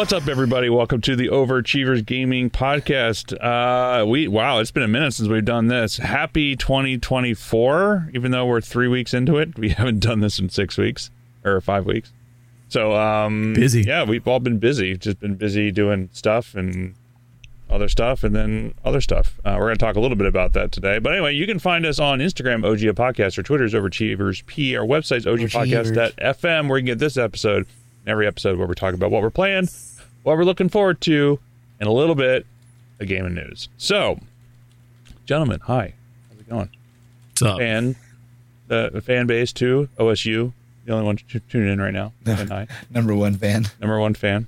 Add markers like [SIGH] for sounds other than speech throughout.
What's up, everybody? Welcome to the Overachievers Gaming Podcast. Uh, we wow, it's been a minute since we've done this. Happy 2024! Even though we're three weeks into it, we [LAUGHS] haven't done this in six weeks or five weeks. So um, Busy. Yeah, we've all been busy. Just been busy doing stuff and other stuff, and then other stuff. Uh, we're going to talk a little bit about that today. But anyway, you can find us on Instagram, OG Podcast, or Twitter's Overachievers P. Our website's OGPodcast.fm, where you can get this episode, every episode where we're talking about what we're playing, what we're looking forward to, and a little bit of game and news. So, gentlemen, hi. How's it going? What's up? Fan, the, the fan base too, OSU, the only one t- tuning in right now. [LAUGHS] Number one fan. Number one fan.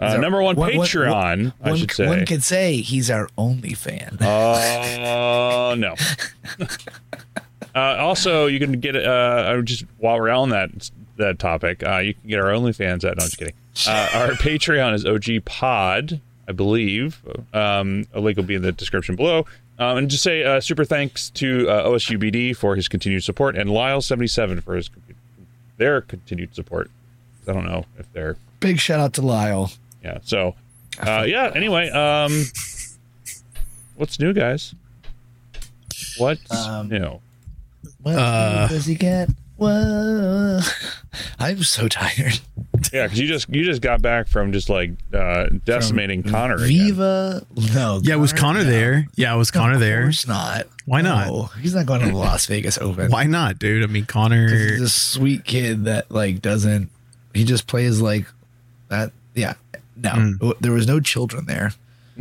Uh, our- number one one- one- Patreon, I one, should say. One could say he's our only fan. Oh [LAUGHS] no. uh, also, you can get uh, just while we're on that that topic, uh, you can get our OnlyFans at. No, I'm just kidding. Uh, our Patreon is OG Pod, I believe. Um, a link will be in the description below. Um, and just say uh, super thanks to uh, OSUBD for his continued support and Lyle77 for his their continued support. I don't know if they're Big shout out to Lyle. yeah. So, uh, yeah. Anyway, um, what's new, guys? What's Um, new? What Uh, does he get? Whoa. [LAUGHS] I'm so tired. Yeah, because you just you just got back from just like uh, decimating Connor. again. Viva. No. yeah, was Connor no. there? Yeah, was Connor Of there? course not. Why not? No, he's not going to the Las [LAUGHS] Vegas Open. Why not, dude? I mean, 'Cause Connor. He's a sweet kid that like doesn't. He just plays like that. Yeah. No, Mm. there was no children there.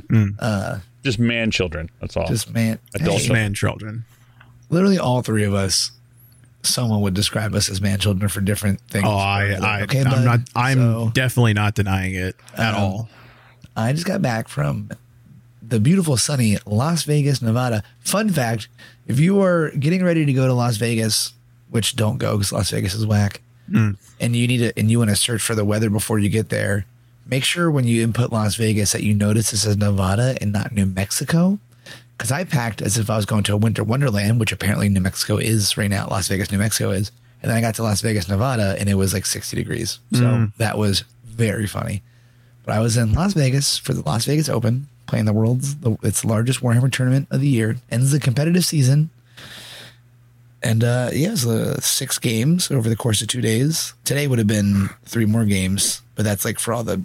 Mm. Uh, Just man children. That's all. just man. Adult hey, man children. literally all three of us someone would describe us as man children for different things Oh, I, I, Okay, I'm bud? not. I'm So, definitely not denying it at Um, all. i just got back from the beautiful sunny las vegas nevada fun fact if you are getting ready to go to las vegas which don't go because las vegas is whack Mm. and you need to and you want to search for the weather before you get there make sure when you input las vegas that you notice it says nevada and not new mexico because I packed as if I was going to a winter wonderland, which apparently New Mexico is right now. Las Vegas, New Mexico is. And then I got to Las Vegas, Nevada, and it was like 60 degrees. So Mm. that was very funny. But I was in Las Vegas for the Las Vegas Open, playing the world's the, its largest Warhammer tournament of the year. Ends the competitive season. And uh, yeah, it was uh, six games over the course of two days. Today would have been three more games, but that's like for all the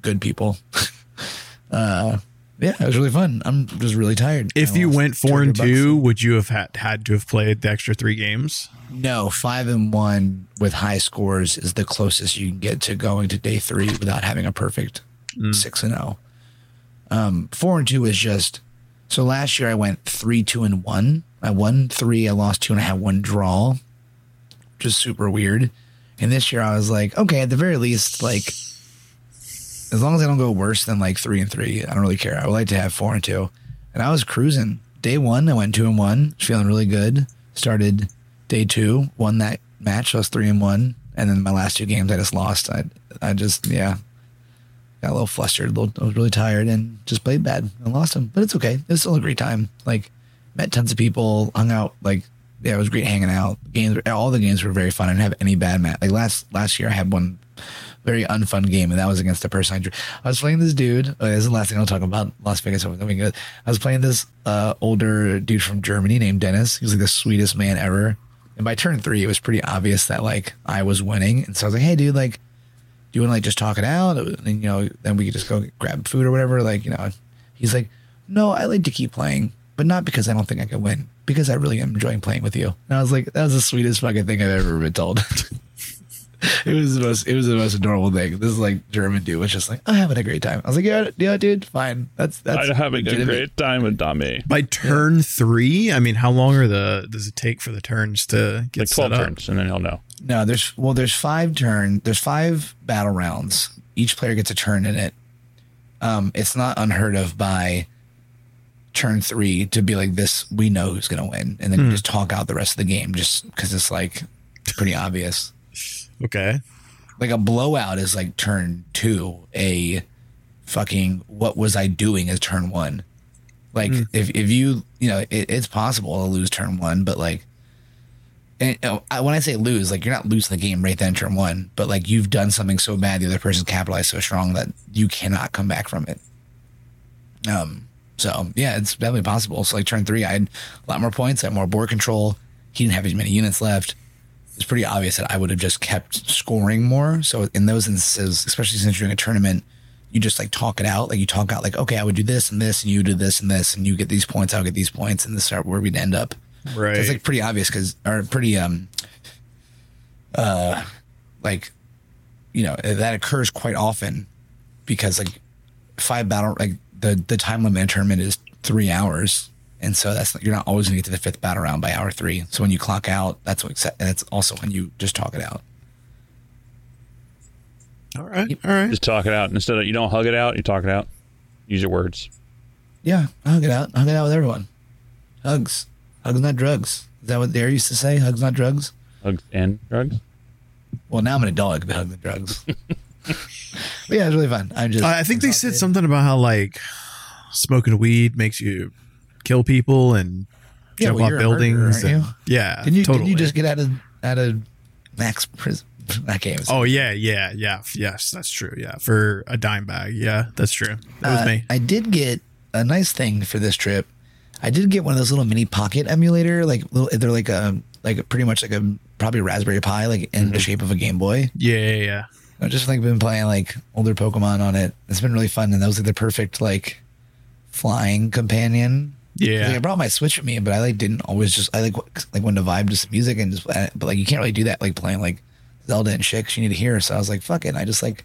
good people. [LAUGHS] uh, yeah, it was really fun. I'm just really tired. If I you went four and 200 bucks. two, would you have had, had to have played the extra three games? no, five and one with high scores is the closest you can get to going to day three without having a perfect six and zero. Um, four and two is just so. Last year I went three, two, and one. I won three, I lost two, and I had one draw, which is super weird. And this year I was like, okay, at the very least, like as long as I don't go worse than like three and three, I don't really care. I would like to have four and two. And I was cruising. Day one, I went two and one, feeling really good. Started day two, won that match. I was three and one. And then my last two games, I just lost. I, I just, yeah, got a little flustered. A little, I was really tired and just played bad and lost them. But it's okay. It was still a great time. Like, met tons of people, hung out. Like, yeah, it was great hanging out. Games, all the games were very fun. I didn't have any bad match. Like last last year, I had one very unfun game, and that was against a person I drew. I was playing this dude. Uh, this is the last thing I'll talk about. Las Vegas. I was playing this uh, older dude from Germany named Dennis. He was like the sweetest man ever. And by turn three, it was pretty obvious that like I was winning. And so I was like, "Hey, dude, like, do you want to like just talk it out? And you know, then we could just go grab food or whatever." Like, you know, he's like, "No, I like to keep playing, but not because I don't think I can win, because I really am enjoying playing with you." And I was like, "That was the sweetest fucking thing I've ever been told." [LAUGHS] [LAUGHS] it was the most it was the most adorable thing. This is like German dude was just like, I'm having a great time. I was like, Yeah, yeah, dude, fine. That's that's I'm having a great time with Dami. By turn three, I mean, how long are the does it take for the turns to get Like twelve set up? turns, and then he'll know. No, there's well, there's five turn there's five battle rounds. Each player gets a turn in it. Um, it's not unheard of by turn three to be like this, we know who's gonna win, and then you just talk out the rest of the game just because it's like it's pretty obvious. Okay. like a blowout is like turn two. A fucking what was I doing is turn one. Like if if you you know it, it's possible to lose turn one, but like and you know, I, when I say lose, like you're not losing the game right then, turn one, but like you've done something so bad, the other person capitalized so strong that you cannot come back from it. Um. So yeah, it's definitely possible. So like turn three, I had a lot more points, I had more board control. He didn't have as many units left. It's pretty obvious that I would have just kept scoring more. So in those instances, especially since you're doing a tournament, you just like talk it out. Like you talk out like, okay, I would do this and this, and you do this and this, and you get these points, I'll get these points, and this is where we'd end up. Right. It's like pretty obvious because, or pretty, um, uh, like, you know, that occurs quite often because like five battle, like the, the time limit in tournament is three hours. And so that's, you're not always gonna get to the fifth battle round by hour three. So when you clock out, that's what, that's also when you just talk it out. all right. All right. Just talk it out instead of you don't hug it out. You talk it out. Use your words. Yeah, I hug it out. I hug it out with everyone. Hugs. Hugs, not drugs. Is that what Dare used to say? Hugs, not drugs? Hugs and drugs. Well, now I'm an adult. I can hug the drugs. [LAUGHS] but yeah, it's really fun. I'm just. I think they said something about how like smoking weed makes you kill people and Yeah, jump well, off murderer, buildings. aren't and- Yeah, Didn't you, totally. you just get out of out of max prison? I can't. Oh yeah, yeah, yeah. Yes, that's true. Yeah, for a dime bag. Yeah, that's true. That was Uh, me. I did get a nice thing for this trip. I did get one of those little mini pocket emulator, like little, they're like a like pretty much like a probably Raspberry Pi, like in Mm-hmm. the shape of a Game Boy. Yeah, yeah, yeah. I've just like been playing like older Pokemon on it. It's been really fun, and that was like the perfect like flying companion. Yeah. Like, I brought my Switch with me, but I like didn't always just I like like wanted to vibe to some music and just but like you can't really do that like playing like Zelda and shit 'cause you need to hear. So I was like, fuck it, and I just like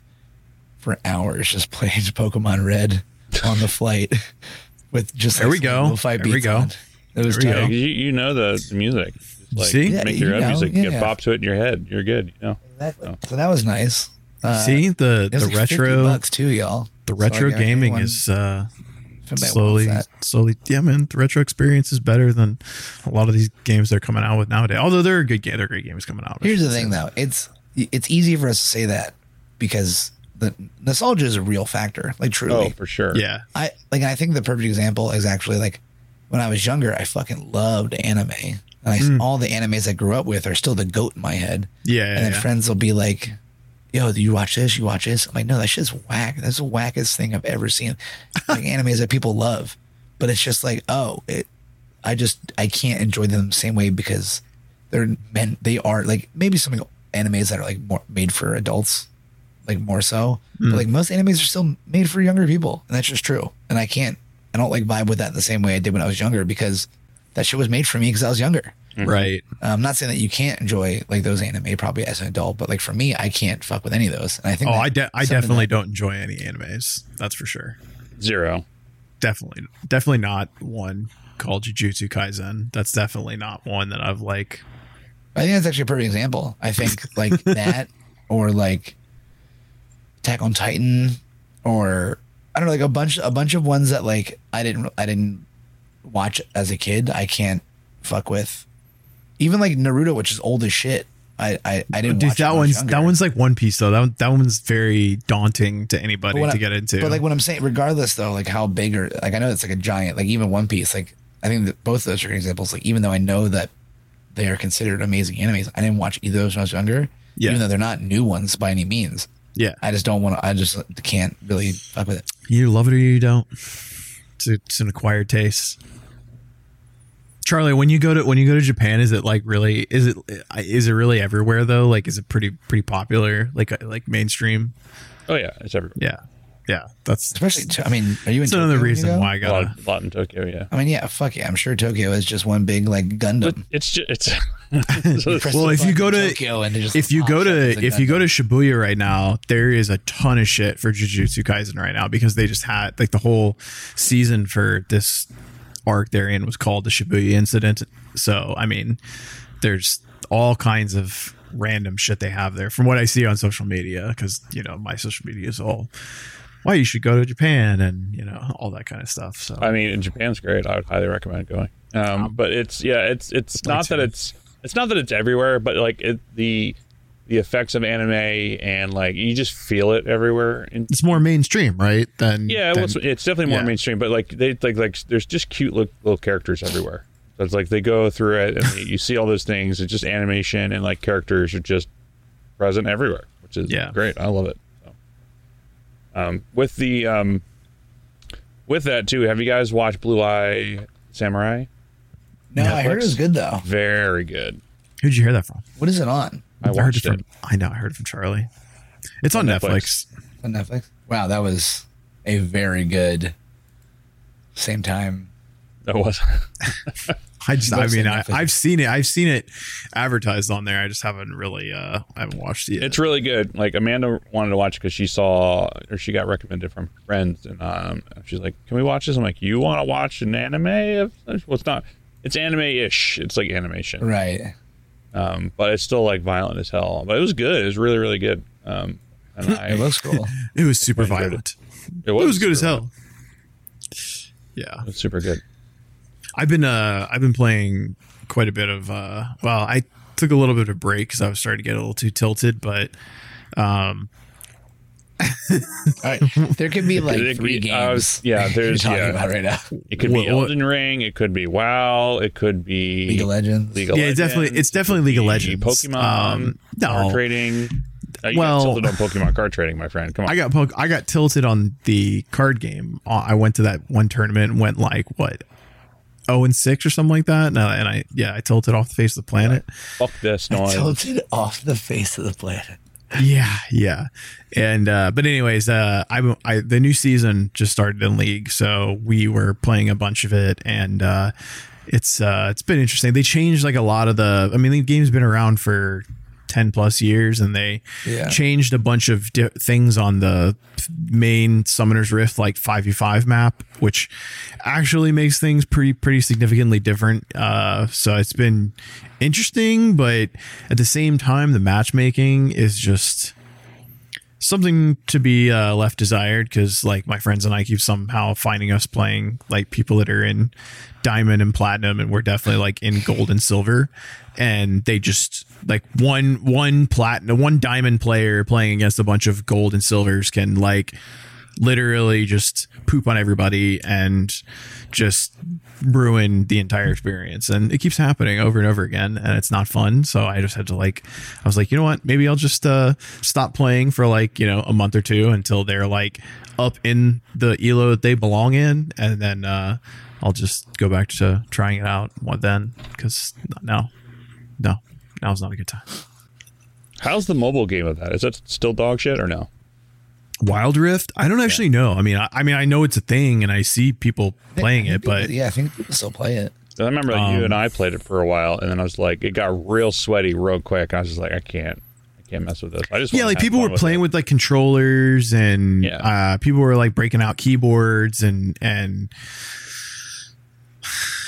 for hours just [LAUGHS] played Pokemon Red on the flight [LAUGHS] with just There like, we go. lo-fi There we go. on. It was There we go. You, you know the, the music. Like See? Yeah, make you your own know, music. yeah. Get bop to it in your head. You're good. You know. Exactly. So that was nice. Uh, See the the like retro bucks too, y'all. the So, retro like, gaming anyone- is uh if anybody slowly slowly yeah man the retro experience is better than a lot of these games they're coming out with nowadays although they're good game they're great games coming out Here's the thing, say. though. It's it's easy for us to say that because the nostalgia is a real factor. Like truly, Oh, for sure. yeah I like. I think the perfect example is actually like when I was younger. I fucking loved anime, and I, mm. all the animes I grew up with are still the goat in my head. yeah, and then yeah. friends will be like, "Yo, do you watch this? You watch this?" I'm like, "No, that shit's whack. That's the wackest thing I've ever seen." [LAUGHS] like animes that people love, but it's just like, oh, it. I just I can't enjoy them the same way because they're meant. They are like maybe some animes that are like more made for adults, like more so. But mm. like most animes are still made for younger people, and that's just true. And I can't. I don't like vibe with that the same way I did when I was younger because that shit was made for me because I was younger. Mm-hmm. right I'm not saying that you can't enjoy like those anime probably as an adult, but like for me, I can't fuck with any of those. And I think oh I, de- I definitely that- don't enjoy any animes that's for sure Zero. definitely definitely not one called Jujutsu Kaisen that's definitely not one that I've like I think that's actually a perfect example. I think [LAUGHS] like that or like Attack on Titan or I don't know, like a bunch a bunch of ones that like I didn't I didn't watch as a kid. I can't fuck with. Even like Naruto, which is old as shit. I I, I didn't Dude, that one's younger. that one's like One Piece though. That one, that one's very daunting to anybody to I- get into. But like what I'm saying, regardless though, like how big or like I know it's like a giant, like even One Piece, like I think that both of those are examples. Like even though I know that they are considered amazing animes, I didn't watch either of those when I was younger. Yeah. Even though they're not new ones by any means. yeah, I just don't want to. I just can't really fuck with it. you love it or you don't. It's, it's an acquired taste. Charlie, when you go to when you go to Japan, is it like really is it is it really everywhere though? Like, is it pretty pretty popular? Like uh, like mainstream? Oh yeah, it's everywhere. Yeah, yeah. That's Especially, to, I mean, are you in? that's another Tokyo when you reason why I A gotta. lot, a lot in Tokyo. Yeah. I mean, yeah, fuck yeah. I'm sure Tokyo is just one big like But Gundam. it's just it's. [LAUGHS] so Press Well, if you go to- Tokyo and just if you go to as a if you go to Shibuya right now, there is a ton of shit for Jujutsu Kaisen right now because they just had like the whole season for this arc they're in was called the Shibuya incident. So I mean, there's all kinds of random shit they have there from what I see on social media because you know my social media is all why you should go to Japan and you know all that kind of stuff. So I mean, Japan's great. I would highly recommend going. Um, but it's yeah, it's it's not that it's it's not that it's everywhere, but like it, the the effects of anime and like you just feel it everywhere. In, it's more mainstream, right? Than yeah, than- well, it's, it's definitely more yeah. mainstream, but like they like like there's just cute little, little characters everywhere. So it's like they go through it and [LAUGHS] you see all those things. It's just animation and like characters are just present everywhere, which is Yeah. great. I love it. So, um, with the um, with that too, have you guys watched Blue Eye Samurai? No, I heard it was good though. Very good. Who'd you hear that from? What is it on? I heard it from. it. I know. I heard it from Charlie. It's on, On Netflix. Netflix. On Netflix. Wow, that was a very good. Same time. That was [LAUGHS] I just. I mean, I, I've seen it. I've seen it advertised on there. I just haven't really. uh I haven't watched it yet. it's really good. Like Amanda wanted to watch it because she saw or she got recommended from friends, and um, she's like, "Can we watch this?" I'm like, "You want to watch an anime?" Of well, it's not. It's anime-ish. It's like animation, Right. Um, but it's still like violent as hell. But it was good. It was really, really good. Um, and I, [LAUGHS] It looks cool. it was super enjoyed it. violent. it It was good as super- hell. Yeah. It was super good. I've been uh I've been playing quite a bit of uh well I took a little bit of a break because I was starting to get a little too tilted but um All [LAUGHS] right. There could be like It could three be- games. was- yeah, [LAUGHS] you're there's- talking yeah. about right now. It could be What- what- Elden Ring. It could be WoW. It could be League of Legends. League of Yeah, it's definitely- it's definitely it could League of be Legends. Pokemon. Um, no. card trading. Uh, you Well- got tilted on Pokemon card trading, my friend. Come on. I got poke I got tilted on the card game Uh, I went to that one tournament and went like what oh and six or something like that and I, and I yeah I tilted off the face of the planet Fuck this noise. Tilted off the face of the planet. Yeah yeah. And uh but anyways uh I, I the new season just started in league so we were playing a bunch of it and uh it's uh it's been interesting. They changed like a lot of the i mean the game's been around for 10 plus years and they Yeah. changed a bunch of di- things on the main summoners rift like 5v5 map which actually makes things pretty pretty significantly different uh so it's been interesting but at the same time the matchmaking is just something to be uh, left desired because like my friends and I keep somehow finding us playing like people that are in diamond and platinum and we're definitely like in gold and silver. And they just like one one platinum one diamond player playing against a bunch of gold and silvers can like literally just poop on everybody and just ruin the entire experience. And it keeps happening over and over again and it's not fun. So i just had to like i was like you know what? Maybe i'll just uh stop playing for like you know a month or two until they're like up in the elo that they belong in. And then uh i'll just go back to trying it out what then because no no now's not a good time. How's the mobile game of that? Is that still dog shit or no? Wild rift i don't actually know i mean I, I mean i know it's a thing and i see people playing it but yeah, I think people still play it. I remember like, you Um, and I played it for a while, and then I was like, it got real sweaty real quick. I was just like, I can't, I can't mess with this. I just yeah like people fun were playing it. with like controllers and Yeah. uh people were like breaking out keyboards and and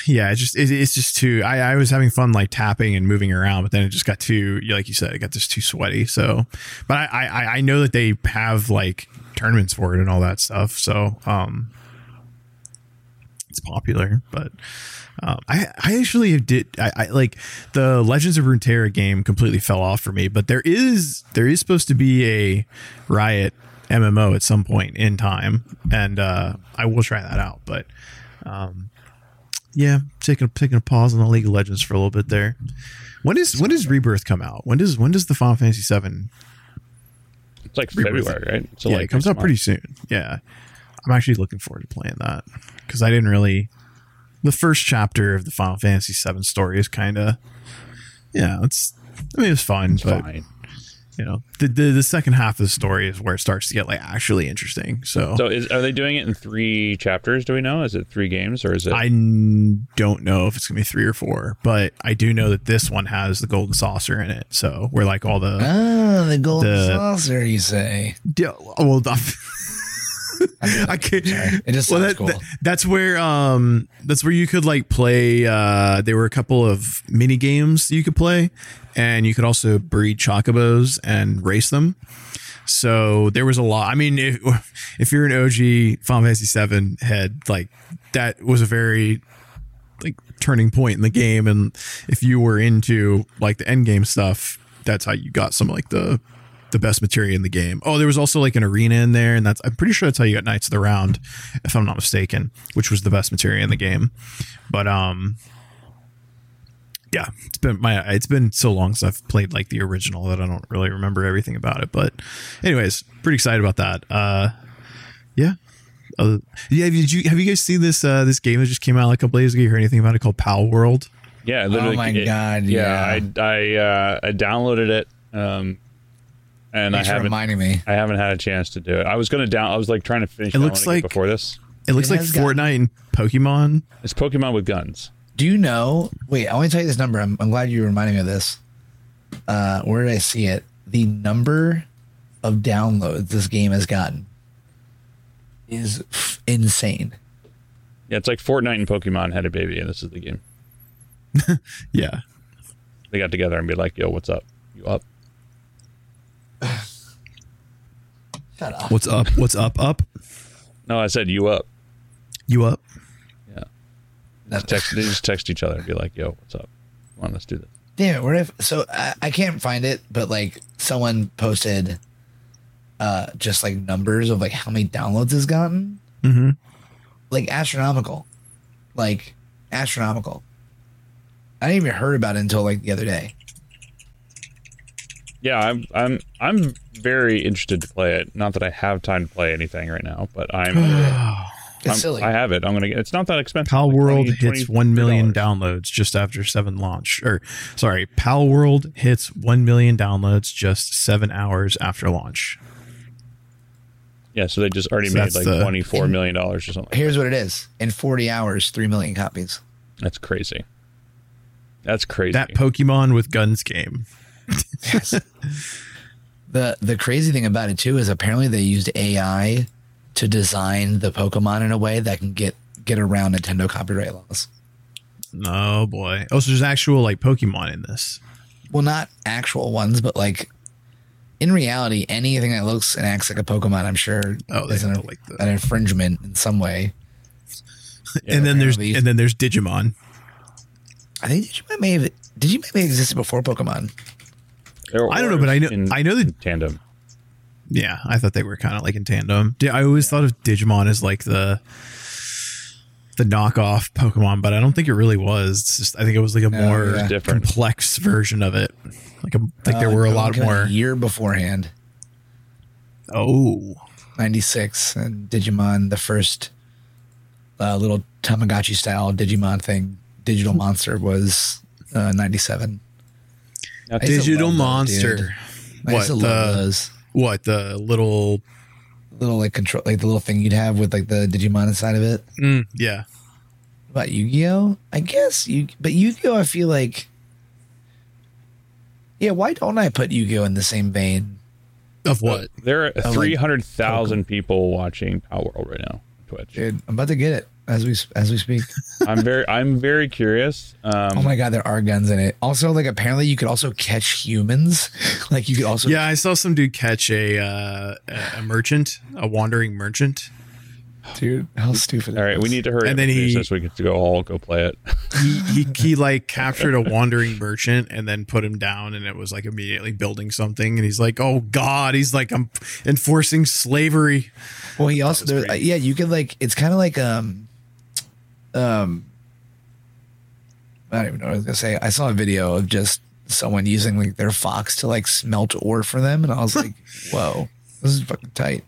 yeah it's just it, it's just too I, I was having fun like tapping and moving around but then it just got too like you said it got just too sweaty so but i i i know that they have like tournaments for it and all that stuff so um it's popular but um, I, I actually did I, I like the Legends of Runeterra game completely fell off for me, but there is there is supposed to be a Riot MMO at some point in time, and uh, I will try that out. But um, yeah, taking a, taking a pause on the League of Legends for a little bit there. When is when does Rebirth come out? When does when does the Final Fantasy Seven? It's like Rebirth. February, right? So yeah, like it comes next out pretty soon. Yeah, I'm actually looking forward to playing that because I didn't really. The first chapter of the Final Fantasy VII story is kind of, yeah, it's. I mean, it's fun, month. but Fine. You know, the, the the second half of the story is where it starts to get like actually interesting. So, So is are they doing it in three chapters? Do we know? Is it three games or is it? I n- don't know if it's gonna be three or four, but I do know that this one has the golden saucer in it. So we're like all the Ah, the golden The- saucer, you say? Yeah, well, [LAUGHS] the- I can't. Sorry. It just well, that, cool. that- that's where um that's where you could like play. Uh, there were a couple of mini games you could play, and you could also breed chocobos and race them. So there was a lot. I mean, if if you're an OG Final Fantasy VII head, like that was a very like turning point in the game, and if you were into like the end game stuff, that's how you got some like the the best material in the game. Oh, there was also like an arena in there, and that's I'm pretty sure that's how you got Knights of the Round, if I'm not mistaken, which was the best material in the game. But um, yeah, it's been my it's been so long since I've played like the original that I don't really remember everything about it. But anyways, pretty excited about that. Uh, yeah. Uh, yeah, did you have you guys seen this uh, this game that just came out like a couple days ago? You heard anything about it called Palworld? Yeah, literally. Oh my it- God, Yeah, yeah. I I uh, I downloaded it, um, and Thanks I haven't reminding me. I haven't had a chance to do it. I was gonna down. I was like trying to finish. It looks like- before this. It looks It like has got- Fortnite and Pokemon. It's Pokemon with guns. Do you know? Wait, I want to tell you this number. I'm, I'm glad you reminded me of this. Uh, where did I see it? The number of downloads this game has gotten is f- insane. Yeah, it's like Fortnite and Pokemon had a baby, and this is the game. [LAUGHS] Yeah. They got together and be like, "Yo, what's up? You up?" Shut up. What's up? What's up? Up? No, I said you up. You up? Yeah. Just text, they just text each other and be like, "Yo, what's up? Come on, let's do this." Damn it! Where if so I, I can't find it, but like someone posted, uh, just like numbers of like how many downloads it's gotten, Mm-hmm. like astronomical, like astronomical. I didn't even heard about it until like the other day. Yeah, I'm I'm I'm very interested to play it. Not that I have time to play anything right now, but I'm, [SIGHS] It's I'm silly. I have it. I'm gonna get. It's not that expensive. Pal like World 20 hits 1 million downloads just after 7 launch. Or sorry, Palworld hits 1 million downloads just 7 hours after launch. Yeah, so they just already So made like the- twenty four [LAUGHS] million dollars or something. Here's what it is: in 40 hours, three million copies. That's crazy. That's crazy. That Pokemon with guns game. The the crazy thing about it too is apparently they used AI to design the Pokemon in a way that can get get around Nintendo copyright laws. Oh boy. Oh, so there's actual like Pokemon in this. Well, not actual ones, but like in reality, anything that looks and acts like a Pokemon, I'm sure Oh, is an, like, the- an infringement in some way. [LAUGHS] and then there's and then there's Digimon. I think Digimon may have Digimon may have existed before Pokemon. Or- I don't know, but I know- in- I know that- tandem. Yeah, I thought they were kind of like in tandem. I always thought of Digimon as like the the knockoff Pokemon, but I don't think it really was. It's just I think it was like a No, more yeah. Complex version of it. Like a like there Uh, were a lot more. A year beforehand, Oh, 96, and Digimon, the first uh, little Tamagotchi style Digimon thing, Digital Monster was uh, 97. Now, I used to Digital Monster. dude. I What used to love the those. what the little? Little like control, like the little thing you'd have with like the Digimon inside of it. Mm, yeah, About Yu-Gi-Oh, I guess you, but Yu-Gi-Oh, I feel like, yeah. Why don't I put Yu-Gi-Oh in the same vein? of what? there are like, three hundred thousand people watching Palworld right now Twitch. Dude, I'm about to get it as we as we speak. I'm very I'm very curious. Um, oh my god, there are guns in it. Also, like apparently you could also catch humans. [LAUGHS] like you could also Yeah, I saw some dude catch a uh, a- a merchant, a wandering merchant. dude. How stupid! all right, we need to hurry And then he- this. We get to go all go play it. [LAUGHS] he, he he like captured a wandering merchant and then put him down and it was like immediately building something and he's like oh god he's like i'm enforcing slavery Well, he also there, yeah, you could like it's kind of like um um I don't even know what I was gonna say. I saw a video of just someone using like their fox to like smelt ore for them, and I was like, [LAUGHS] "Whoa, this is fucking tight."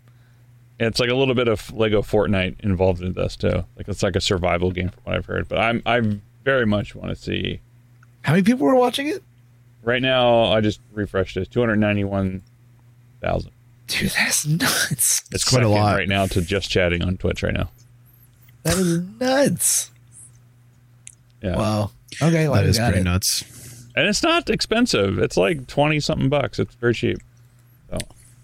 It's like a little bit of Lego Fortnite involved in this too. Like it's like a survival game from what I've heard. But I'm I very much want to see. How many people were watching it? Right now, I just refreshed it. Two hundred ninety one thousand. Dude, that's [LAUGHS] nuts. It's quite a lot. right now to just chatting on Twitch right now. That is nuts. Yeah, Wow. Okay, well, that we is got pretty it. nuts and it's not expensive. It's like twenty something bucks. It's very cheap. So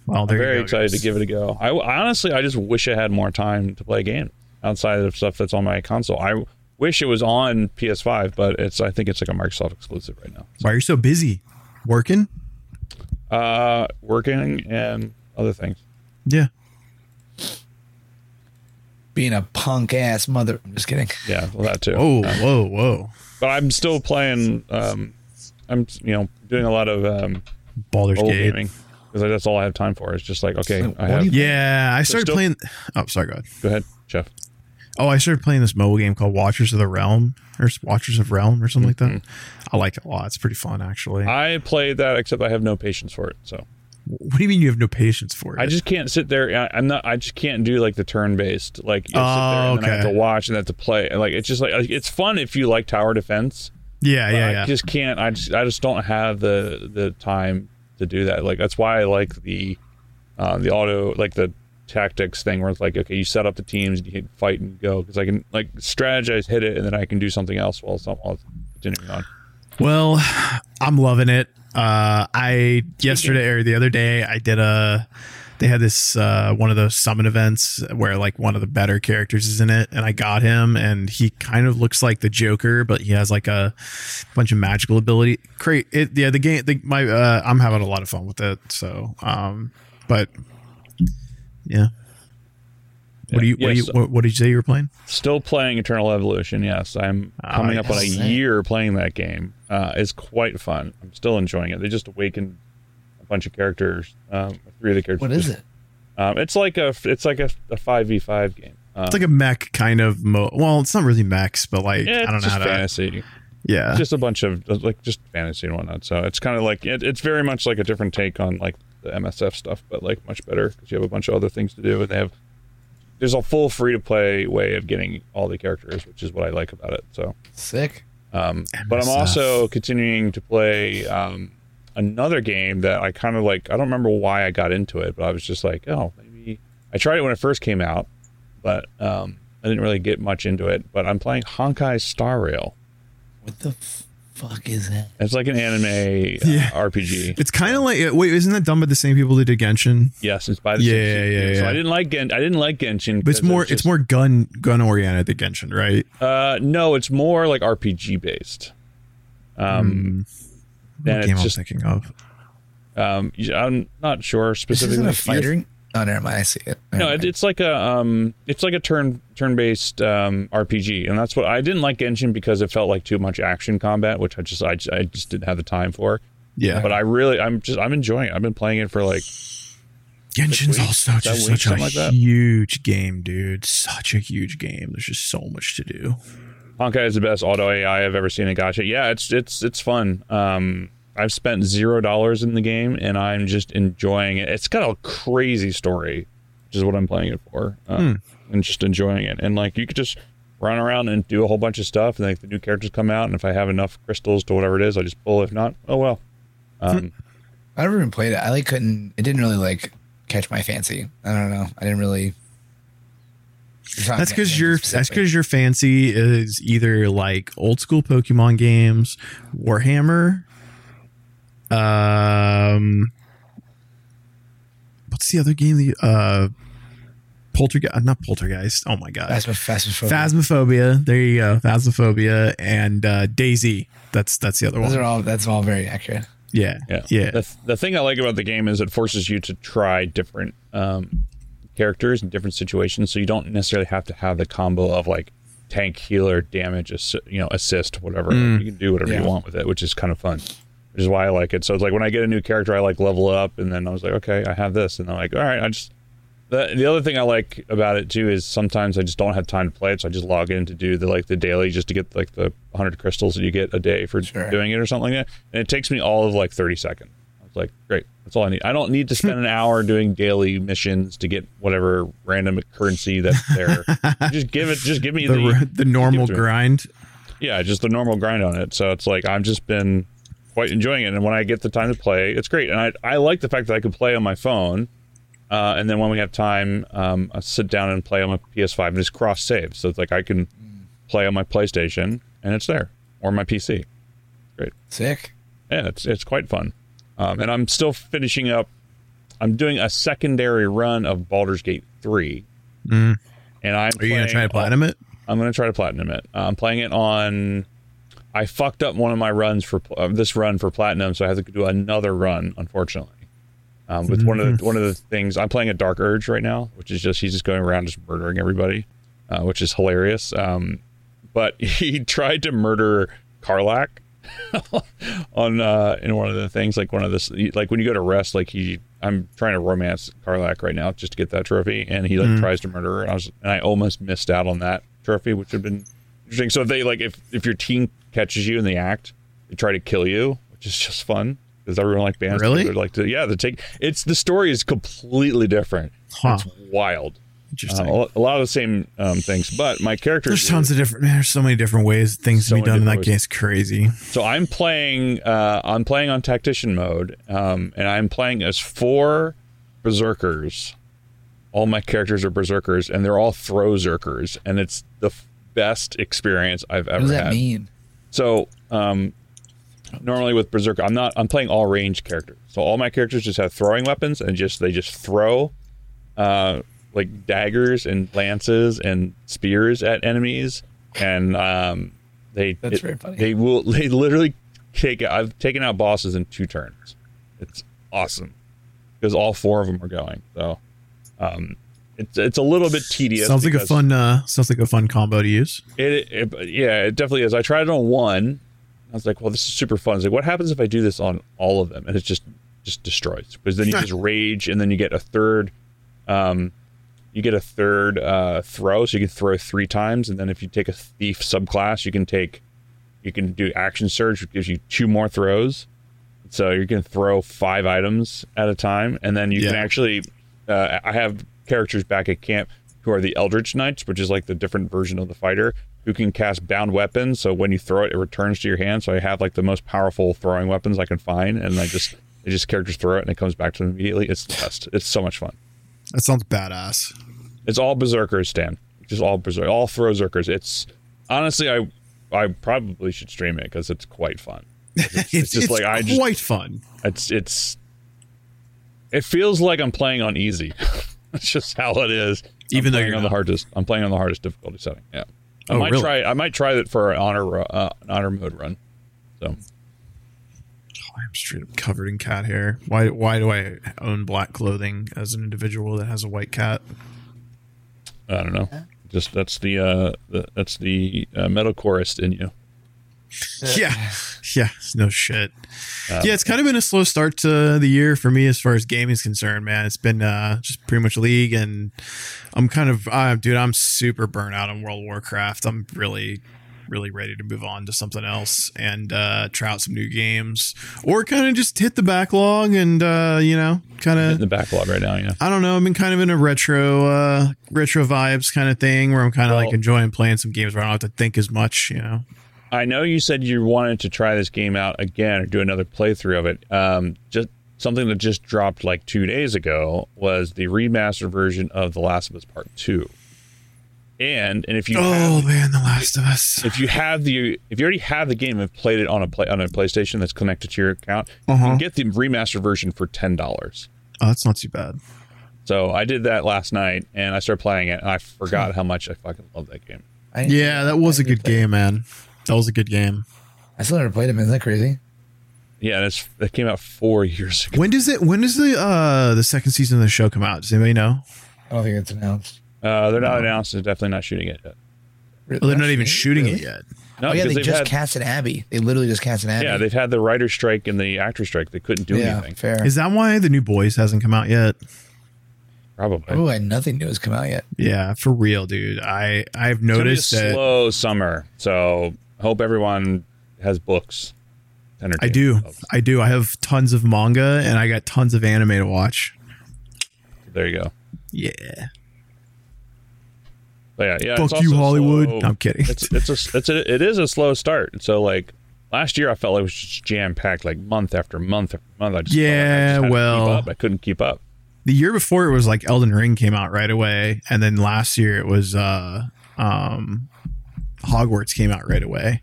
well I'm very go, excited guys. to give it a go. I I honestly, I just wish I had more time to play games outside of stuff that's on my console. I wish it was on PS5, but it's I think it's like a Microsoft exclusive right now. why are you so busy working Uh, working and other things. yeah Being a punk ass mother. I'm just kidding. Yeah, well that too. Oh, whoa whoa whoa But I'm still playing. Um, I'm you know doing a lot of um, Baldur's old Gate gaming because that's all I have time for. It's just like okay, So I have. yeah I started still- playing oh sorry go ahead Go ahead, Jeff. Oh, I started playing this mobile game called Watchers of the Realm or Watchers of Realm or something like that. I like it a lot. It's pretty fun, actually. I played that, except I have no patience for it. So what do you mean you have no patience for it? I just can't sit there. I, I'm not. I just can't do like the turn based. Like you sit there Oh, and then I have to watch and then have to play. And, Like it's just like it's fun if you like tower defense. yeah, yeah, I yeah. just can't. I just I just don't have the the time to do that. Like that's why I like the uh, the auto like the tactics thing where it's like okay you set up the teams you can fight and go because I can like strategize hit it and then I can do something else while some while it's continuing on. Well, I'm loving it. Uh, I yesterday or the other day I did a. They had this uh, one of those summon events where like one of the better characters is in it, and I got him, and he kind of looks like the Joker, but he has like a bunch of magical ability. Great, it yeah. The game, the, my uh, I'm having a lot of fun with it. So, um, but yeah. What do you what, do you, what, what did you say you were playing? Still playing Eternal Evolution. Yes, I'm Ah, coming up on a yes. year playing that game. Uh, it's quite fun. I'm still enjoying it. They just awakened a bunch of characters. Um, three of the characters. What is just- it? Um, it's like a it's like a five v five game. Um, It's like a mech kind of mo. Well, it's not really mechs, but like yeah, I don't it's know how just to. fantasy. Yeah, just a bunch of like just fantasy and whatnot. So it's kind of like it, it's very much like a different take on like the MSF stuff, but like much better because you have a bunch of other things to do and they have. There's a full free to play way of getting all the characters, which is what I like about it. So, Sick. um, but I'm also continuing to play um, another game that I kind of like. I don't remember why I got into it, but I was just like, oh, maybe I tried it when it first came out, but um, I didn't really get much into it. But I'm playing Honkai Star Rail. What the f- fuck is that? It's like an anime uh, Yeah. RPG. It's kind of like wait, isn't that done by the same people that did Genshin? Yes, it's by the Yeah, same yeah, studio. So yeah. I didn't like Gen- I didn't like Genshin. But it's 'cause more just- it's more gun gun oriented than Genshin, right? Uh, no, it's more like RPG based. Um, What game it's I'm just thinking of? um, I'm not sure This specifically. isn't a fighting. Oh, never mind. I see it. Never No, mind. it's like a um, it's like a turn turn based um, RPG, and that's what I didn't like Genshin because it felt like too much action combat, which I just I, just- I just didn't have the time for. Yeah, But I really I'm just I'm enjoying it. I've been playing it for like Genshin's also just such a like huge game, dude. Such a huge game. There's just so much to do. Honkai is the best auto AI I've ever seen in Gacha. Yeah, it's it's it's fun. Um, I've spent zero dollars in the game, and I'm just enjoying it. It's got a crazy story, which is what I'm playing it for, um, and just enjoying it. And like you could just run around and do a whole bunch of stuff, and like the new characters come out, and if I have enough crystals to whatever it is, I just pull. If not, oh well. Um, I never even played it. I like couldn't. It didn't really like catch my fancy. I don't know. I didn't really. That's because your that's because your fancy is either like old school Pokemon games, Warhammer. Um, what's the other game? The uh, Poltergeist, not Poltergeist. Oh my god, Phasmo- Phasmophobia. Phasmophobia. There you go, Phasmophobia and uh, DayZ. That's that's the other Those one. are all. That's all very accurate. Yeah, Yeah. yeah. The, the thing I like about the game is it forces you to try different um, characters in different situations, so you don't necessarily have to have the combo of like tank, healer, damage, assi- you know, assist, whatever. You can do whatever Yeah. you want with it, which is kind of fun. Which is why I like it. So it's like when I get a new character, I like level up, and then I was like, okay, I have this, and I'm like, all right, I just. The, the other thing I like about it too is sometimes I just don't have time to play it, so I just log in to do the like the daily just to get like the 100 crystals that you get a day for Sure. doing it or something like that, and it takes me all of like 30 seconds. I was like, great, that's all I need. I don't need to spend an hour [LAUGHS] doing daily missions to get whatever random currency that's there. [LAUGHS] just give it, just give me the the, the normal grind. yeah, just the normal grind on it. So it's like I've just been quite enjoying it, and when I get the time to play, it's great. And I I like the fact that I can play on my phone, uh, and then when we have time, um, I sit down and play on my PS5 and just cross save. So it's like I can play on my PlayStation and it's there, or my PC. Great. Sick. Yeah, it's it's quite fun. Um, and I'm still finishing up. I'm doing a secondary run of Baldur's Gate three, Mm. and I'm. Are you gonna try to all- platinum it? I'm gonna try to platinum it. Uh, I'm playing it on. I fucked up one of my runs for uh, this run for platinum, so I have to do another run. Unfortunately, um, with one of the one of the things I'm playing a Dark Urge right now, which is just he's just going around just murdering everybody, uh, which is hilarious. Um, but [LAUGHS] he tried to murder Karlach [LAUGHS] on uh, in one of the things like one of this like when you go to rest like he I'm trying to romance Karlach right now just to get that trophy and he like tries to murder her and I was and I almost missed out on that trophy, which would have been interesting. So if they like if if your team catches you in the act, they try to kill you, which is just fun because everyone like bands Really? together like to yeah The take it's the story is completely different. Huh. It's wild. Uh, Interesting. a a lot of the same um, things, but my character There's tons of different. Man, there's so many different ways things So to be done in that different game. It's crazy. So I'm playing. Uh, I'm playing on tactician mode, um, and I'm playing as four berserkers. All my characters are berserkers, and they're all throw zerkers, and it's the f- best experience I've What ever does that had. mean? So um, normally with berserker, I'm not. I'm playing all range characters. So all my characters just have throwing weapons, and just they just throw. Uh, like daggers and lances and spears at enemies, and um, they That's it- very funny. They will. [LAUGHS] They literally take. I've taken out bosses in two turns. It's awesome because all four of them are going. So, um, it's it's a little bit tedious. sounds like a fun. Uh, sounds like a fun combo to use. It, it yeah, it definitely is. I tried it on one. I was like, well, this is super fun. It's like, what happens if I do this on all of them? And it just just destroys because then you [LAUGHS] just rage, and then you get a third. Um, you get a third uh, throw, so you can throw three times, and then if you take a thief subclass, you can take, you can do action surge, which gives you two more throws. So you can throw five items at a time, and then you can actually. Uh, I have characters back at camp who are the Eldritch Knights, which is like the different version of the fighter, who can cast bound weapons. So when you throw it, it returns to your hand. So I have like the most powerful throwing weapons I can find, and I just they just characters throw it and it comes back to them immediately. It's the best. It's so much fun. That sounds badass. It's all berserkers, Stan. Just all berserk, all throw zerkers. It's honestly, I I probably should stream it because it's quite fun. It's, [LAUGHS] It's, just it's like I just quite fun. it's it's it feels like I'm playing on easy. [LAUGHS] [LAUGHS] It's just how it is. Even I'm though you're on the hardest, I'm playing on the hardest difficulty setting. Yeah, I Oh, might really? try. I might try that for an honor uh, an honor mode run. So I'm straight up covered in cat hair. Why? Why do I own black clothing as an individual that has a white cat? I don't know. Just that's the uh the, that's the uh, metal chorist in you. Yeah, [LAUGHS] yeah, no shit. yeah, it's kind of been a slow start to the year for me as far as gaming is concerned, man. It's been uh, just pretty much league, and I'm kind of, uh, dude, I'm super burnt out on World of Warcraft. I'm really, really ready to move on to something else and uh, try out some new games, or kind of just hit the backlog and uh, you know, kind In of the backlog right now, yeah. I don't know. I've been kind of in a retro, uh, retro vibes kind of thing where I'm kind of Well- like enjoying playing some games where I don't have to think as much, you know. I know you said you wanted to try this game out again or do another playthrough of it. Um, just something that just dropped like two days ago was the remastered version of The Last of Us Part Two. And and if you have, Oh man, The Last of Us. if you have the if you already have the game and played it on a play on a PlayStation that's connected to your account, you Uh-huh. can get the remastered version for ten dollars. Oh, that's not too bad. So I did that last night and I started playing it and I forgot how much I fucking love that game. I, Yeah, that was a good game, man. That was a good game. I still never played him. Isn't that crazy? Yeah, that's that came out four years ago. When does it? When does the uh the second season of the show come out? Does anybody know? I don't think it's announced. Uh, they're not announced. They're definitely not shooting it yet. Really? Well, they're not even Really? shooting Really? it yet. No, Oh yeah, they just had, casted Abby. They literally just casted Abby. yeah, they've had the writer strike and the actor strike. They couldn't do yeah, anything. fair. Is that why the new Boys hasn't come out yet? Probably. Oh, and nothing new has come out yet. Yeah, for real, dude. I I've It's be a noticed that. slow summer, so hope everyone has books. I do. I do. I have tons of manga and I got tons of anime to watch. There you go. Yeah. But yeah, yeah. Fuck you, Hollywood. slow- No, I'm kidding. It's it's a it's a it is a slow start. So like last year, I felt like it was just jam packed, like month after month after month. I just felt like I Yeah, just had to keep well- I couldn't keep up. the year before it was like Elden Ring came out right away, and then last year it was uh um Hogwarts came out right away,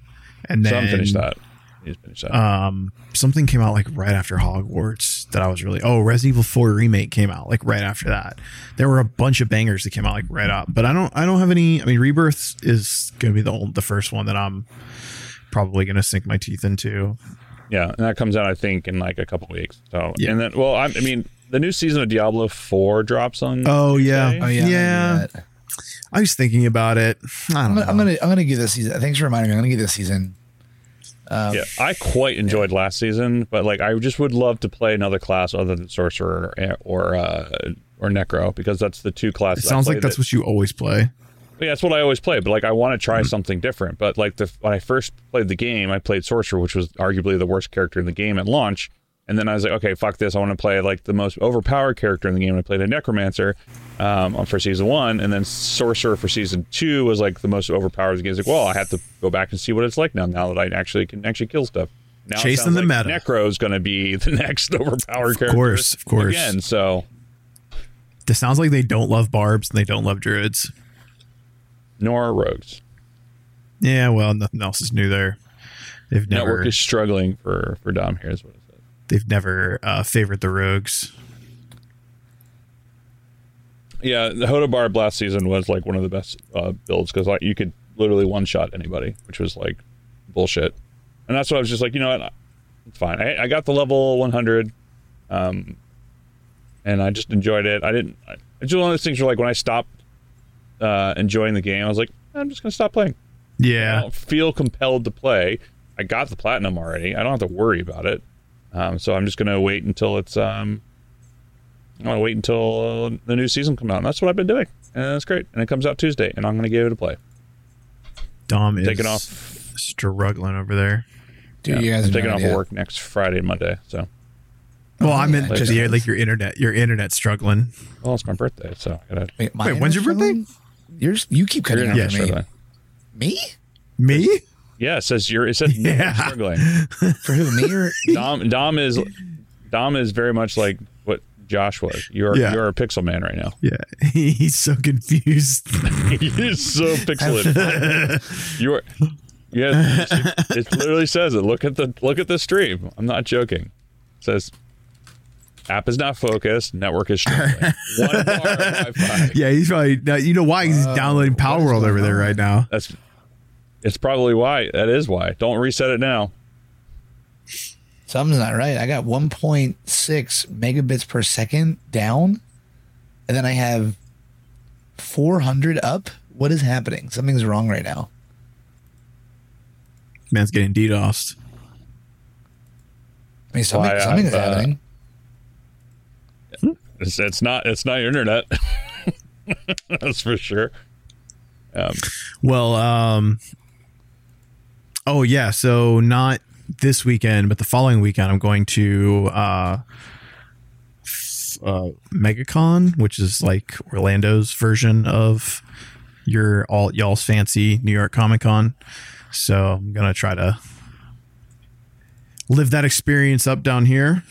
and then Some finished that. He's finished that. um something came out like right after Hogwarts that I was really oh Resident Evil 4 remake came out like right after that. There were a bunch of bangers that came out like right up, but I don't I don't have any. I mean, Rebirth is going to be the old, the first one that I'm probably going to sink my teeth into. Yeah, and that comes out I think in like a couple weeks. So Yeah. and then well, I, I mean, the new season of Diablo Four drops on. Oh yeah, Oh yeah, I'm gonna do yeah. That. I was thinking about it. I I'm don't gonna, I'm gonna I'm gonna give this season. Thanks for reminding me. I'm gonna give this season. Um, yeah, I quite enjoyed last season, but like I just would love to play another class other than sorcerer or or, uh, or necro because that's the two It classes. I sounds like that's that- what you always play. yeah, that's what I always play. But like, I want to Mm-hmm. try something different. But like, the when I first played the game, I played Sorcerer, which was arguably the worst character in the game at launch. And then I was like, okay, fuck this. I want to play like the most overpowered character in the game. And I played a Necromancer um, for season one, and then Sorcerer for season two was like the most overpowered. game. It's like, well, I have to go back and see what it's like now. Now that I actually can actually kill stuff. Now Chasing the like meta. Necro is going to be [LAUGHS] the next overpowered character. Of course, of course. Again, so This sounds like they don't love barbs and they don't love druids. nor rogues. Yeah, well, nothing else is new there. They've never Network is struggling for for Dom. Here's what it says. They've never uh, favored the rogues. Yeah, the HotA Barb last season was like one of the best uh, builds because like you could literally one shot anybody, which was like bullshit. And that's what I was just like, you know what, it's fine. I, I got the level 100, um, and I just enjoyed it. I didn't. I, it's just one of those things where like when I stopped uh, enjoying the game, I was like, I'm just gonna stop playing. Yeah, I don't feel compelled to play. I got the platinum already. I don't have to worry about it. Um, so I'm just gonna wait until it's um, I'm gonna wait until uh, the new season comes out. And that's what I've been doing, and that's great. And it comes out Tuesday, and I'm gonna give it a play. Dom is Taking off, struggling over there. Dude, you yeah, guys I'm taking off of work next Friday and Monday. So, Well, I meant yeah, just just- like your internet, your internet struggling. well, it's my birthday, so I gotta. Wait, Wait, when's your birthday? struggling? Yours, you keep cutting You're out not for me. struggling. Me? Me? Yeah, it says you're. It says [LAUGHS] no, Yeah. struggling. [LAUGHS] For who? Me or [LAUGHS] Dom. Dom is. Dom is very much like what Josh was. You're Yeah. you're a pixel man right now. Yeah, he's so confused. he's so pixelated. you are. Yeah, it, it literally says it. Look at the look at the stream. I'm not joking. It says app is not focused. Network is struggling. One bar Wi-Fi. yeah, he's probably you know why he's downloading Palworld over going there right now. That's. It's probably why. That is why. Don't reset it now. something's not right? I got 1.6 megabits per second down, and then I have 400 up. What is happening? Something's wrong right now. Man's getting DDoSed. I mean, something, Why, something's I've, uh, happening. It's, it's not. It's not your internet. [LAUGHS] That's for sure. Um, Well, um, oh yeah, so not this weekend, but the following weekend, I'm going to uh, uh, MegaCon, which is like Orlando's version of your all y'all's fancy New York Comic Con. So I'm gonna try to live that experience up down here.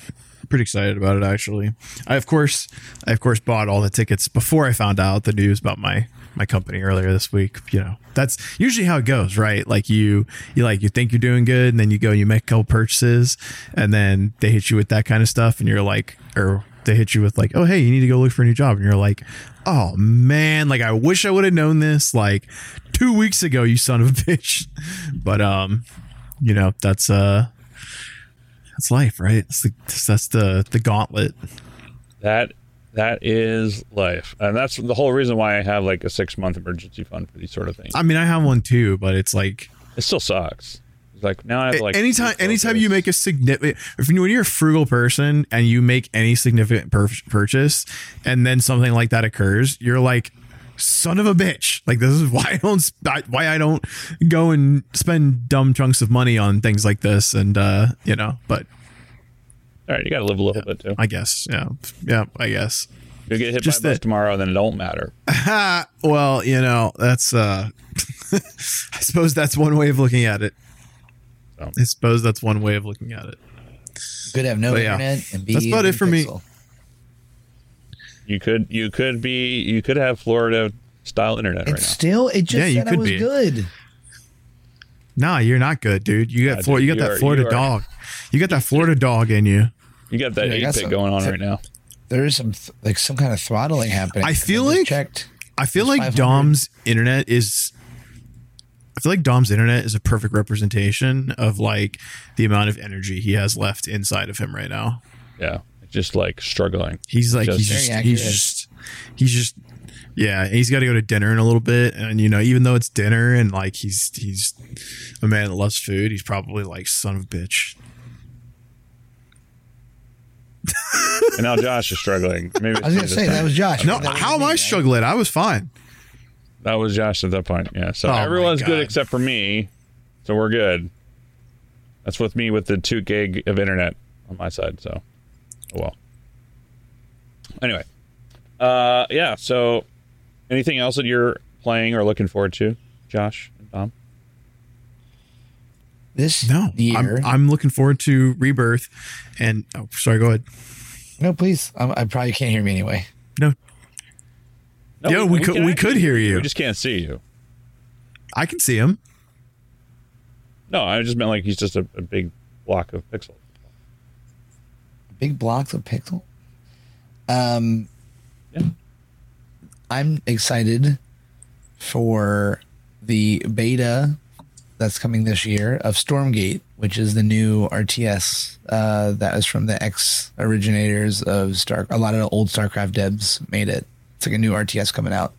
Pretty excited about it actually. I of course I of course bought all the tickets before I found out the news about my my company earlier this week. You know, that's usually how it goes, right? Like you you like you think you're doing good and then you go and you make a couple purchases and then they hit you with that kind of stuff and you're like or they hit you with like, "Oh, hey, you need to go look for a new job." And you're like, "Oh man, like I wish I would have known this like 2 weeks ago, you son of a [LAUGHS] bitch." But um, you know, that's uh that's life, right? The, that's the the gauntlet. that that is life, and that's the whole reason why I have like a six month emergency fund for these sort of things. I mean, I have one too, but it's like It still sucks. It's like now I have like anytime anytime you make a significant if when you're a frugal person and you make any significant pur- purchase and then something like that occurs, you're like son of a bitch. Like this is [LAUGHS] why I don't why I don't go and spend dumb chunks of money on things like this and uh, you know, but all right, you got to live a little bit too. I guess, yeah. Yeah, I guess. You'll get hit Just by a bus tomorrow, then it don't matter. [LAUGHS] Well, you know, that's uh [LAUGHS] I suppose that's one way of looking at it. So. I suppose that's one way of looking at it. Good to have no But yeah, internet and be that's about it for me. You could you could be you could have Florida style internet right now. still it just Yeah, you said I could was be. good. Nah, you're not good, dude. You got Nah, Florida, you got you that are- Florida you dog. You got that [LAUGHS] Florida dog in you. You got that Yeah, I eight bit going on right now. There is some th- like some kind of throttling happening. I feel just like- checked. I feel like Dom's internet is I feel like Dom's internet is a perfect representation of like the amount of energy he has left inside of him right now. Yeah, just like struggling. He's like Just- he's just he's just he's just yeah, he's got to go to dinner in a little bit and you know, even though it's dinner and like he's he's a man that loves food, he's probably like son of a bitch. [LAUGHS] And now Josh is struggling. Maybe I was gonna say that was Josh. No, was how am me, I right? struggling? I was fine. That was Josh at that point. Yeah. So Oh everyone's good except for me. So we're good. That's with me with the two gig of internet on my side. So, oh well. Anyway, uh, yeah. So, anything else that you're playing or looking forward to, Josh and Tom? This No, year. I'm, I'm looking forward to Rebirth. And oh, sorry, go ahead. no, please. i I probably can't hear me anyway. No, No, Yeah, we could- we actually could hear you. We just can't see you. I can see him. No, I just meant like he's just a, a big block of pixels. Big blocks of pixel. Um, Yeah. I'm excited for the beta that's coming this year of Stormgate, which is the new RTS uh, that is from the ex originators of Star. A lot of the old StarCraft devs made it. It's like a new RTS coming out.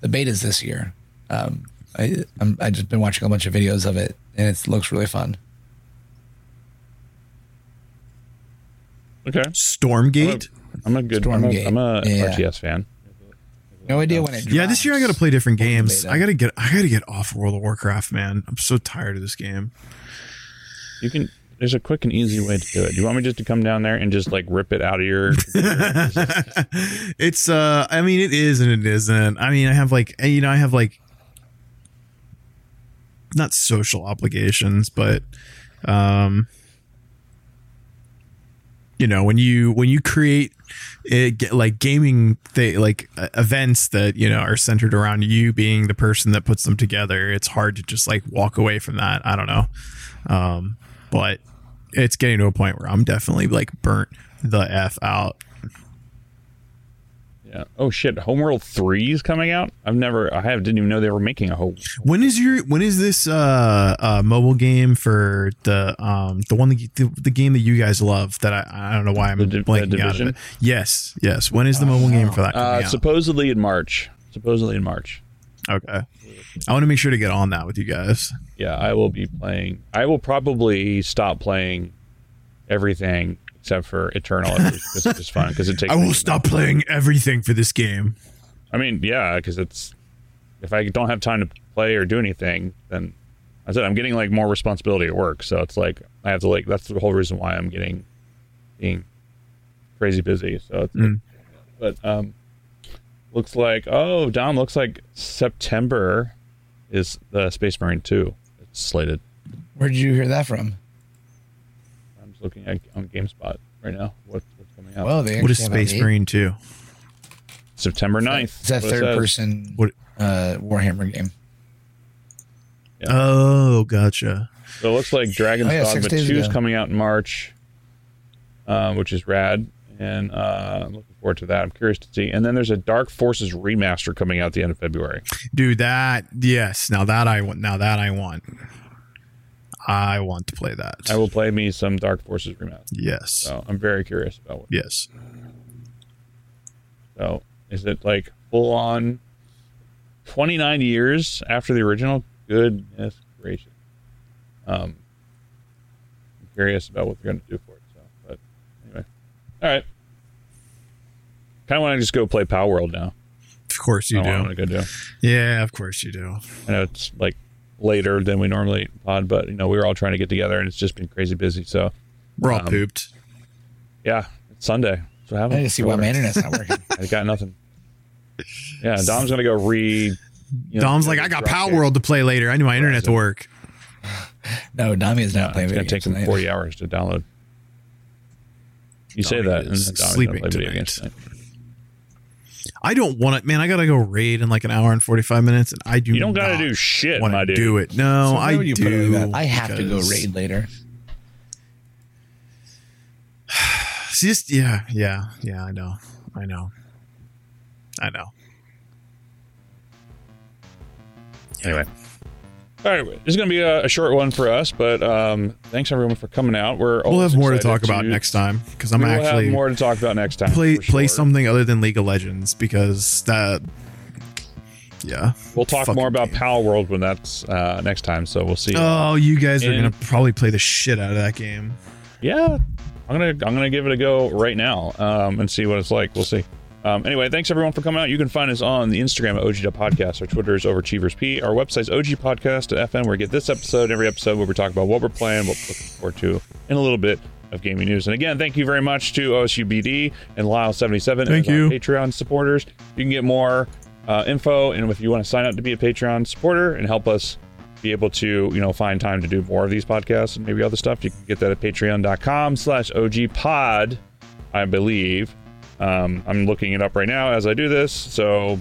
The beta's this year. Um, I I'm, I just been watching a bunch of videos of it, and it looks really fun. Okay. Stormgate. I'm a good. I'm a, Stormgate. I'm a Yeah. RTS fan. No idea when it. Yeah, this year I got to play different games. I got to get I got to get off World of Warcraft, man. I'm so tired of this game. You can. There's a quick and easy way to do it. Do you want me just to come down there and just like rip it out of your? [LAUGHS] it's uh I mean it is and it isn't. I mean I have like you know I have like not social obligations, but um you know when you when you create it, like gaming th- like uh, events that you know are centered around you being the person that puts them together. It's hard to just like walk away from that. I don't know. Um but it's getting to a point where i'm definitely like burnt the f out yeah. Oh shit! Homeworld Three is coming out. I've never. I have didn't even know they were making a whole. When is your when is this uh, uh mobile game for the um the one that you, the, the game that you guys love that I I don't know why I'm The Di- blanking the out of it. Yes, yes. When is the mobile game for that Uh, out? supposedly in March. Supposedly in March. okay, I want to make sure to get on that with you guys. Yeah, I will be playing. I will probably stop playing everything except for Eternal because it's just fun because it takes. I will stop playing everything for this game. I mean, yeah, because it's if I don't have time to play or do anything, then I said I'm getting like more responsibility at work. So it's like I have to like that's the whole reason why I'm getting being crazy busy. So, it's, Mm. but um, looks like oh, Dom looks like September is the Space Marine two. It's slated. Where did you hear that from? I'm just looking at on GameSpot right now. What's, what's coming out? Well, they What is Space Marine Two? September 9th. It's that What it third says. person What- uh, Warhammer game. Yeah. Oh, gotcha. So it looks like Dragon's Oh, yeah, Dogma six days 2 is coming out in March, uh, which is rad. And uh, I'm looking forward to that. I'm curious to see. And then there's a Dark Forces remaster coming out at the end of February. Dude, that yes. Now that I want. Now that I want. I want to play that. I will play me some Dark Forces remaster. Yes. So I'm very curious about what. Yes. So is it like full on 29 years after the original? Goodness gracious. Um, I'm curious about what they're going to do for it. So, but anyway, all right. Kind of want to just go play Palworld now. Of course you I want do. to go do. Yeah, of course you do. I know it's like later than we normally pod, but you know we were all trying to get together, and it's just been crazy busy. So We're all Um, pooped. yeah, it's Sunday. So I have need to see why my internet's not working. [LAUGHS] I got nothing. Yeah, Dom's gonna go read. You know, Dom's like, I got Palworld to play later. I need my internet to work. [LAUGHS] No, Dami is not Yeah, playing it's gonna take him 40 hours to download. You say that, and is then Dom's sleeping gonna play video tonight. Games tonight. I don't want it, man. I gotta go raid in like an hour and forty five minutes, and I do. You don't gotta do shit, wanna my dude. Do it? No, So I would you put like do. that? I have to go raid later. It's [SIGHS] just yeah, yeah, yeah. I know, I know, I know. Anyway. All right, this is going to be a, a short one for us, but um, thanks everyone for coming out. We're We'll have more to talk about next time because I'm actually have more to talk about next time. play play sure. something other than League of Legends because that. Yeah, We'll talk more about game. Palworld when that's uh, next time. So we'll see. Oh, you guys are gonna probably play the shit out of that game. yeah, I'm gonna I'm gonna give it a go right now um, and see what it's like. We'll see. Um, anyway, thanks everyone for coming out. You can find us on the Instagram at OG.podcast. Our Twitter is OverachieversP. Our website's OGPodcast.fm, where you get this episode, every episode where we talk about what we're playing, what we're looking forward to, and a little bit of gaming news. And again, thank you very much to OSUBD and Lyle77 Thank you. Patreon supporters. You can get more uh, info, and if you want to sign up to be a Patreon supporter and help us be able to, you know, find time to do more of these podcasts and maybe other stuff, you can get that at patreon.com slash ogpod, I believe. Um, I'm looking it up right now as I do this, so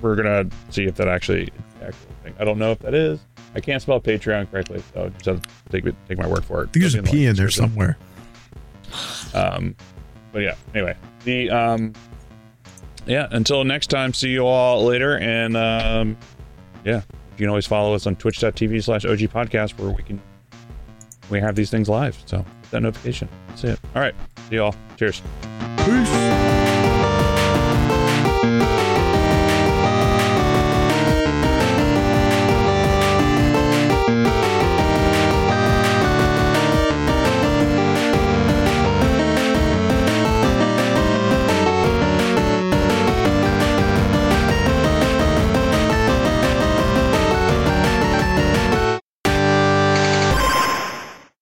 we're gonna see if that actually actual thing. I don't know if that is. I can't spell Patreon correctly, so just have to take, take my word for it. There's a P in there somewhere. Um, but yeah, anyway, the um, yeah. Until next time, see you all later, and um, yeah, you can always follow us on Twitch.tv slash OG Podcast where we can we have these things live. So hit that notification. That's it. All right, see you all. Cheers. Peace.